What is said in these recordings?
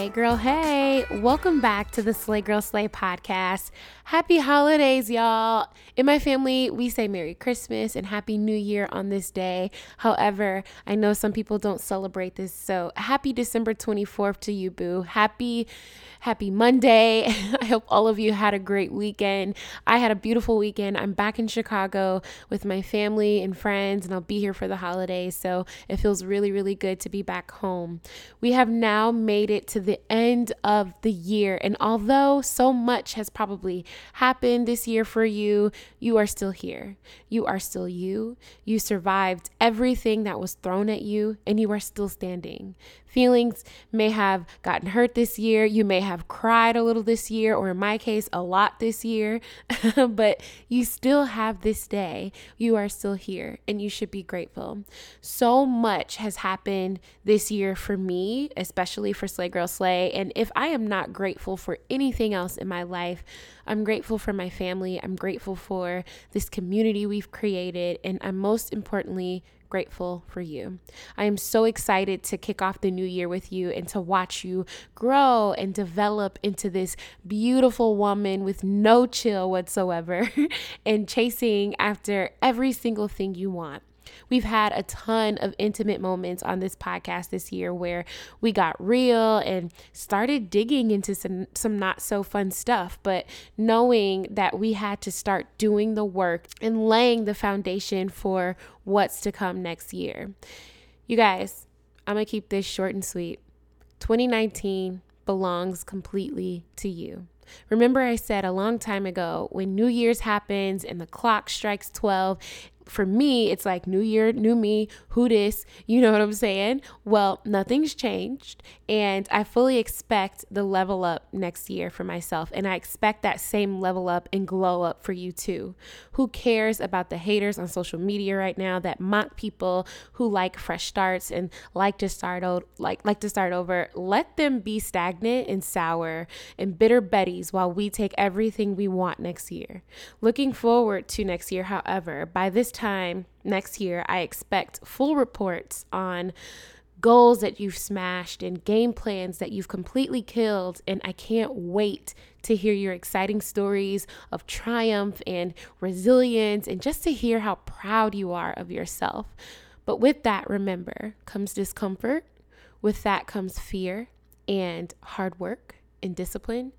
Hey, girl, hey, welcome back to the Slay Girl Slay podcast. Happy holidays, y'all. In my family, we say Merry Christmas and Happy New Year on this day. However, I know some people don't celebrate this, so happy December 24th to you, boo. Happy Happy Monday. I hope all of you had a great weekend. I had a beautiful weekend. I'm back in Chicago with my family and friends, and I'll be here for the holidays. So it feels really, really good to be back home. We have now made it to the end of the year. And although so much has probably happened this year for you, you are still here. You are still you. You survived everything that was thrown at you, and you are still standing. Feelings may have gotten hurt this year. You may have cried a little this year, or in my case, a lot this year, but you still have this day. You are still here, and you should be grateful. So much has happened this year for me, especially for Slay Girl Slay. And if I am not grateful for anything else in my life, I'm grateful for my family. I'm grateful for this community we've created. And I'm most importantly grateful for you. I am so excited to kick off the new year with you and to watch you grow and develop into this beautiful woman with no chill whatsoever and chasing after every single thing you want. We've had a ton of intimate moments on this podcast this year where we got real and started digging into some, some not so fun stuff, but knowing that we had to start doing the work and laying the foundation for what's to come next year. You guys, I'm going to keep this short and sweet. 2019 belongs completely to you. Remember, I said a long time ago when New Year's happens and the clock strikes 12 for me, it's like new year, new me, who this, you know what I'm saying? Well, nothing's changed. And I fully expect the level up next year for myself. And I expect that same level up and glow up for you too. Who cares about the haters on social media right now that mock people who like fresh starts and like to start out like like to start over? Let them be stagnant and sour and bitter betties while we take everything we want next year. Looking forward to next year, however, by this time next year, I expect full reports on goals that you've smashed and game plans that you've completely killed. And I can't wait to hear your exciting stories of triumph and resilience and just to hear how proud you are of yourself. But with that, remember, comes discomfort. With that comes fear and hard work and discipline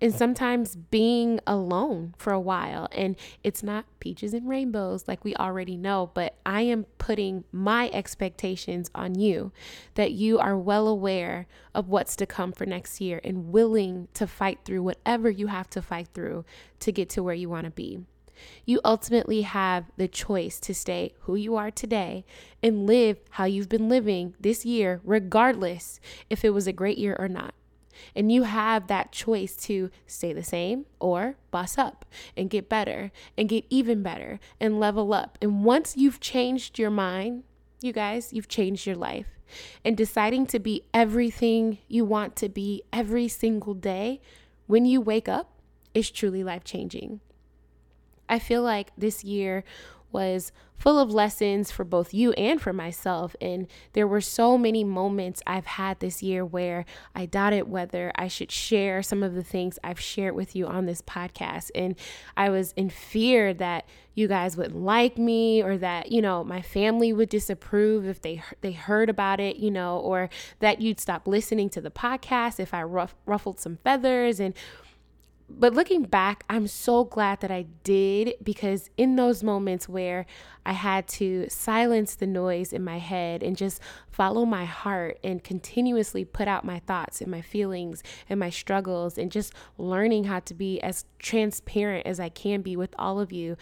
and sometimes being alone for a while. And it's not peaches and rainbows like we already know, but I am putting my expectations on you that you are well aware of what's to come for next year and willing to fight through whatever you have to fight through to get to where you want to be. You ultimately have the choice to stay who you are today and live how you've been living this year, regardless if it was a great year or not. And you have that choice to stay the same or boss up and get better and get even better and level up. And once you've changed your mind, you guys, you've changed your life. And deciding to be everything you want to be every single day when you wake up is truly life changing. I feel like this year was full of lessons for both you and for myself. And there were so many moments I've had this year where I doubted whether I should share some of the things I've shared with you on this podcast. And I was in fear that you guys wouldn't like me or that, you know, my family would disapprove if they they heard about it, you know, or that you'd stop listening to the podcast if I ruff, ruffled some feathers and but looking back, I'm so glad that I did because in those moments where I had to silence the noise in my head and just follow my heart and continuously put out my thoughts and my feelings and my struggles and just learning how to be as transparent as I can be with all of you,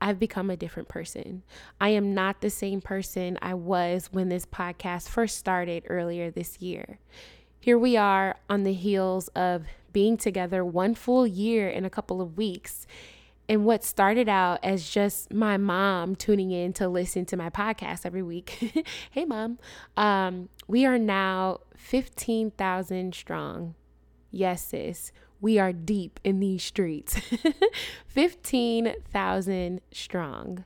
I've become a different person. I am not the same person I was when this podcast first started earlier this year. Here we are on the heels of being together one full year in a couple of weeks. And what started out as just my mom tuning in to listen to my podcast every week. hey, mom. Um, we are now 15,000 strong. Yes, sis we are deep in these streets. 15,000 strong.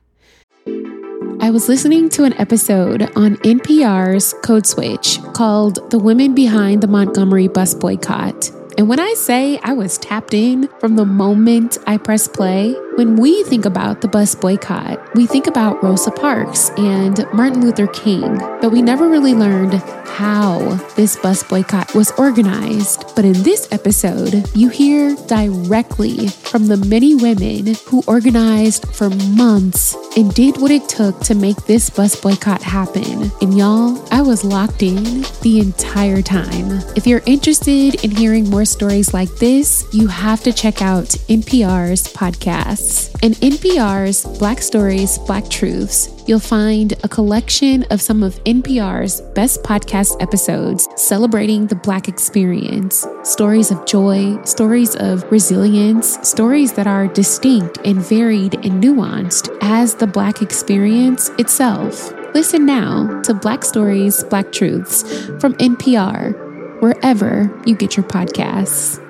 I was listening to an episode on NPR's Code Switch called The Women Behind the Montgomery Bus Boycott. And when I say I was tapped in from the moment I pressed play, when we think about the bus boycott, we think about Rosa Parks and Martin Luther King, but we never really learned how this bus boycott was organized. But in this episode, you hear directly from the many women who organized for months and did what it took to make this bus boycott happen. And y'all, I was locked in the entire time. If you're interested in hearing more stories like this, you have to check out NPR's podcasts. In NPR's Black Stories, Black Truths, you'll find a collection of some of NPR's best podcast episodes celebrating the Black experience. Stories of joy, stories of resilience, stories that are distinct and varied and nuanced as the Black experience itself. Listen now to Black Stories, Black Truths from NPR wherever you get your podcasts.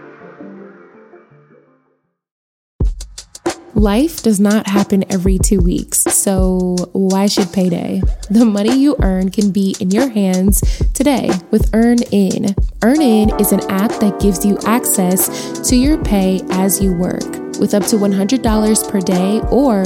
Life does not happen every two weeks, so why should payday? The money you earn can be in your hands today with Earn In. EarnIn is an app that gives you access to your pay as you work with up to $100 per day or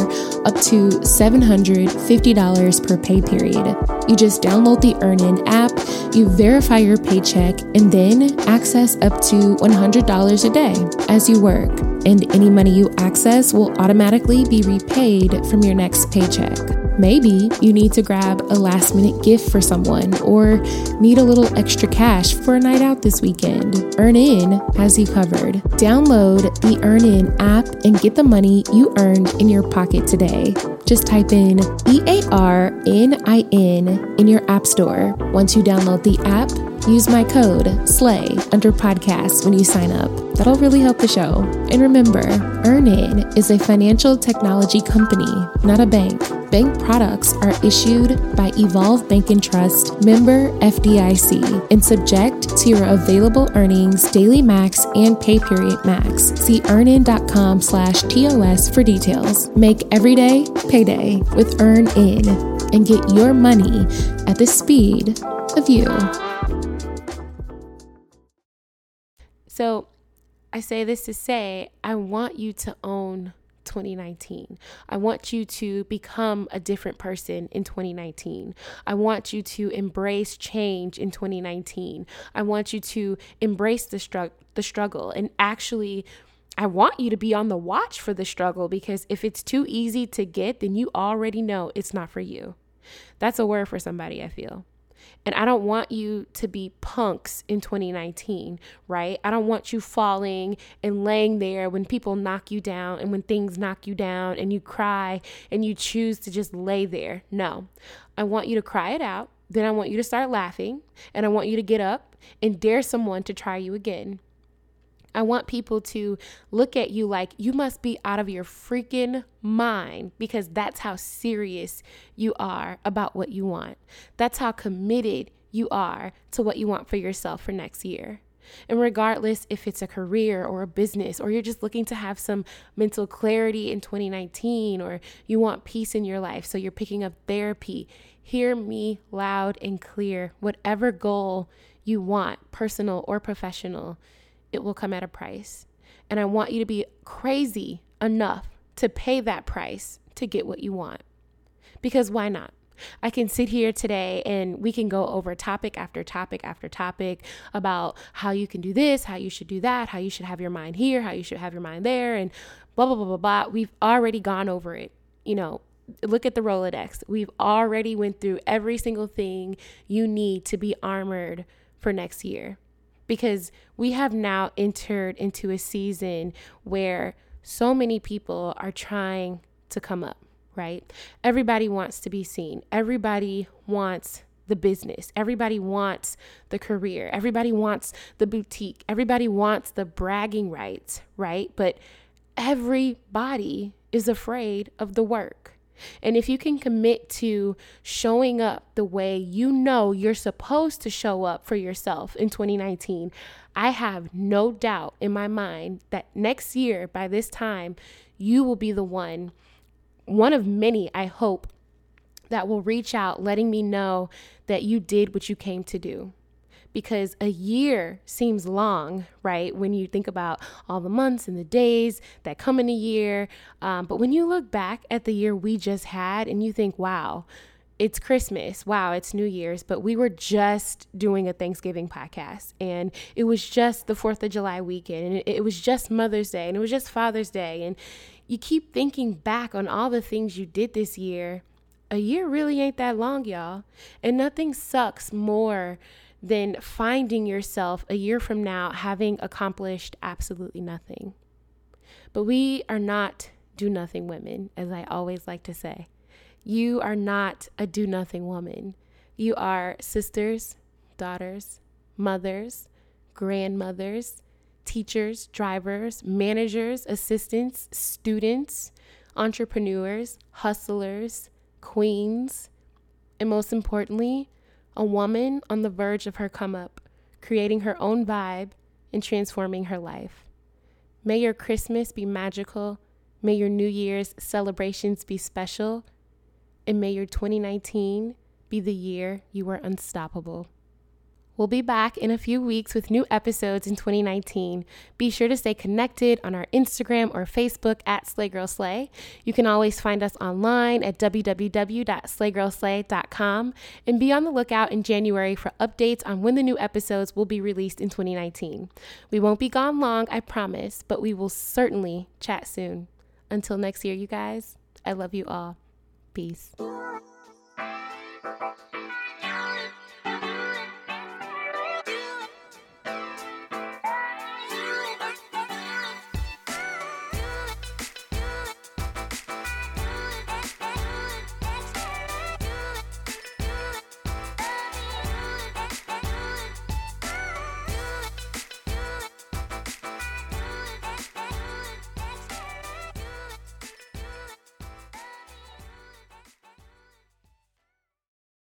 up to $750 per pay period. You just download the EarnIn app, you verify your paycheck, and then access up to $100 a day as you work. And any money you access will automatically be repaid from your next paycheck. Maybe you need to grab a last minute gift for someone or need a little extra cash for a night out this weekend. EarnIn has you covered. Download the EarnIn app and get the money you earned in your pocket today. Just type in E A R N I N in your app store. Once you download the app, use my code SLAY under podcasts when you sign up. That'll really help the show. And remember, EarnIn is a financial technology company, not a bank. Bank products are issued by Evolve Bank and Trust, member FDIC, and subject to your available earnings, daily max, and pay period max. See earnin.com slash TOS for details. Make every day payday with EarnIn and get your money at the speed of you. So I say this to say, I want you to own 2019. I want you to become a different person in 2019. I want you to embrace change in 2019. I want you to embrace the struggle the struggle and actually I want you to be on the watch for the struggle because if it's too easy to get, then you already know it's not for you. That's a word for somebody, I feel. And I don't want you to be punks in 2019, right? I don't want you falling and laying there when people knock you down and when things knock you down and you cry and you choose to just lay there. No, I want you to cry it out. Then I want you to start laughing and I want you to get up and dare someone to try you again. I want people to look at you like you must be out of your freaking mind because that's how serious you are about what you want. That's how committed you are to what you want for yourself for next year. And regardless if it's a career or a business, or you're just looking to have some mental clarity in 2019, or you want peace in your life, so you're picking up therapy, hear me loud and clear. Whatever goal you want, personal or professional, it will come at a price. And I want you to be crazy enough to pay that price to get what you want. Because why not? I can sit here today and we can go over topic after topic after topic about how you can do this, how you should do that, how you should have your mind here, how you should have your mind there, and blah, blah, blah, blah, blah. We've already gone over it. You know, look at the Rolodex. We've already went through every single thing you need to be armored for next year because we have now entered into a season where so many people are trying to come up. right? Everybody wants to be seen. Everybody wants the business. Everybody wants the career. Everybody wants the boutique. Everybody wants the bragging rights, right? But everybody is afraid of the work. And if you can commit to showing up the way you know you're supposed to show up for yourself in 2019, I have no doubt in my mind that next year, by this time, you will be the one, one of many, I hope, that will reach out letting me know that you did what you came to do because a year seems long, right? When you think about all the months and the days that come in a year. Um, but when you look back at the year we just had and you think, wow, it's Christmas. Wow, it's New Year's, but we were just doing a Thanksgiving podcast and it was just the 4th of July weekend and it was just Mother's Day and it was just Father's Day. And you keep thinking back on all the things you did this year. A year really ain't that long, y'all. And nothing sucks more than finding yourself a year from now having accomplished absolutely nothing. But we are not do nothing women, as I always like to say. You are not a do nothing woman. You are sisters, daughters, mothers, grandmothers, teachers, drivers, managers, assistants, students, entrepreneurs, hustlers, queens, and most importantly, a woman on the verge of her come up, creating her own vibe and transforming her life. May your Christmas be magical. May your New Year's celebrations be special. And may your 2019 be the year you are unstoppable. We'll be back in a few weeks with new episodes in 2019. Be sure to stay connected on our Instagram or Facebook at SlayGirlSlay. You can always find us online at www.slaygirlslay.com and be on the lookout in January for updates on when the new episodes will be released in 2019. We won't be gone long, I promise, but we will certainly chat soon. Until next year, you guys, I love you all. Peace.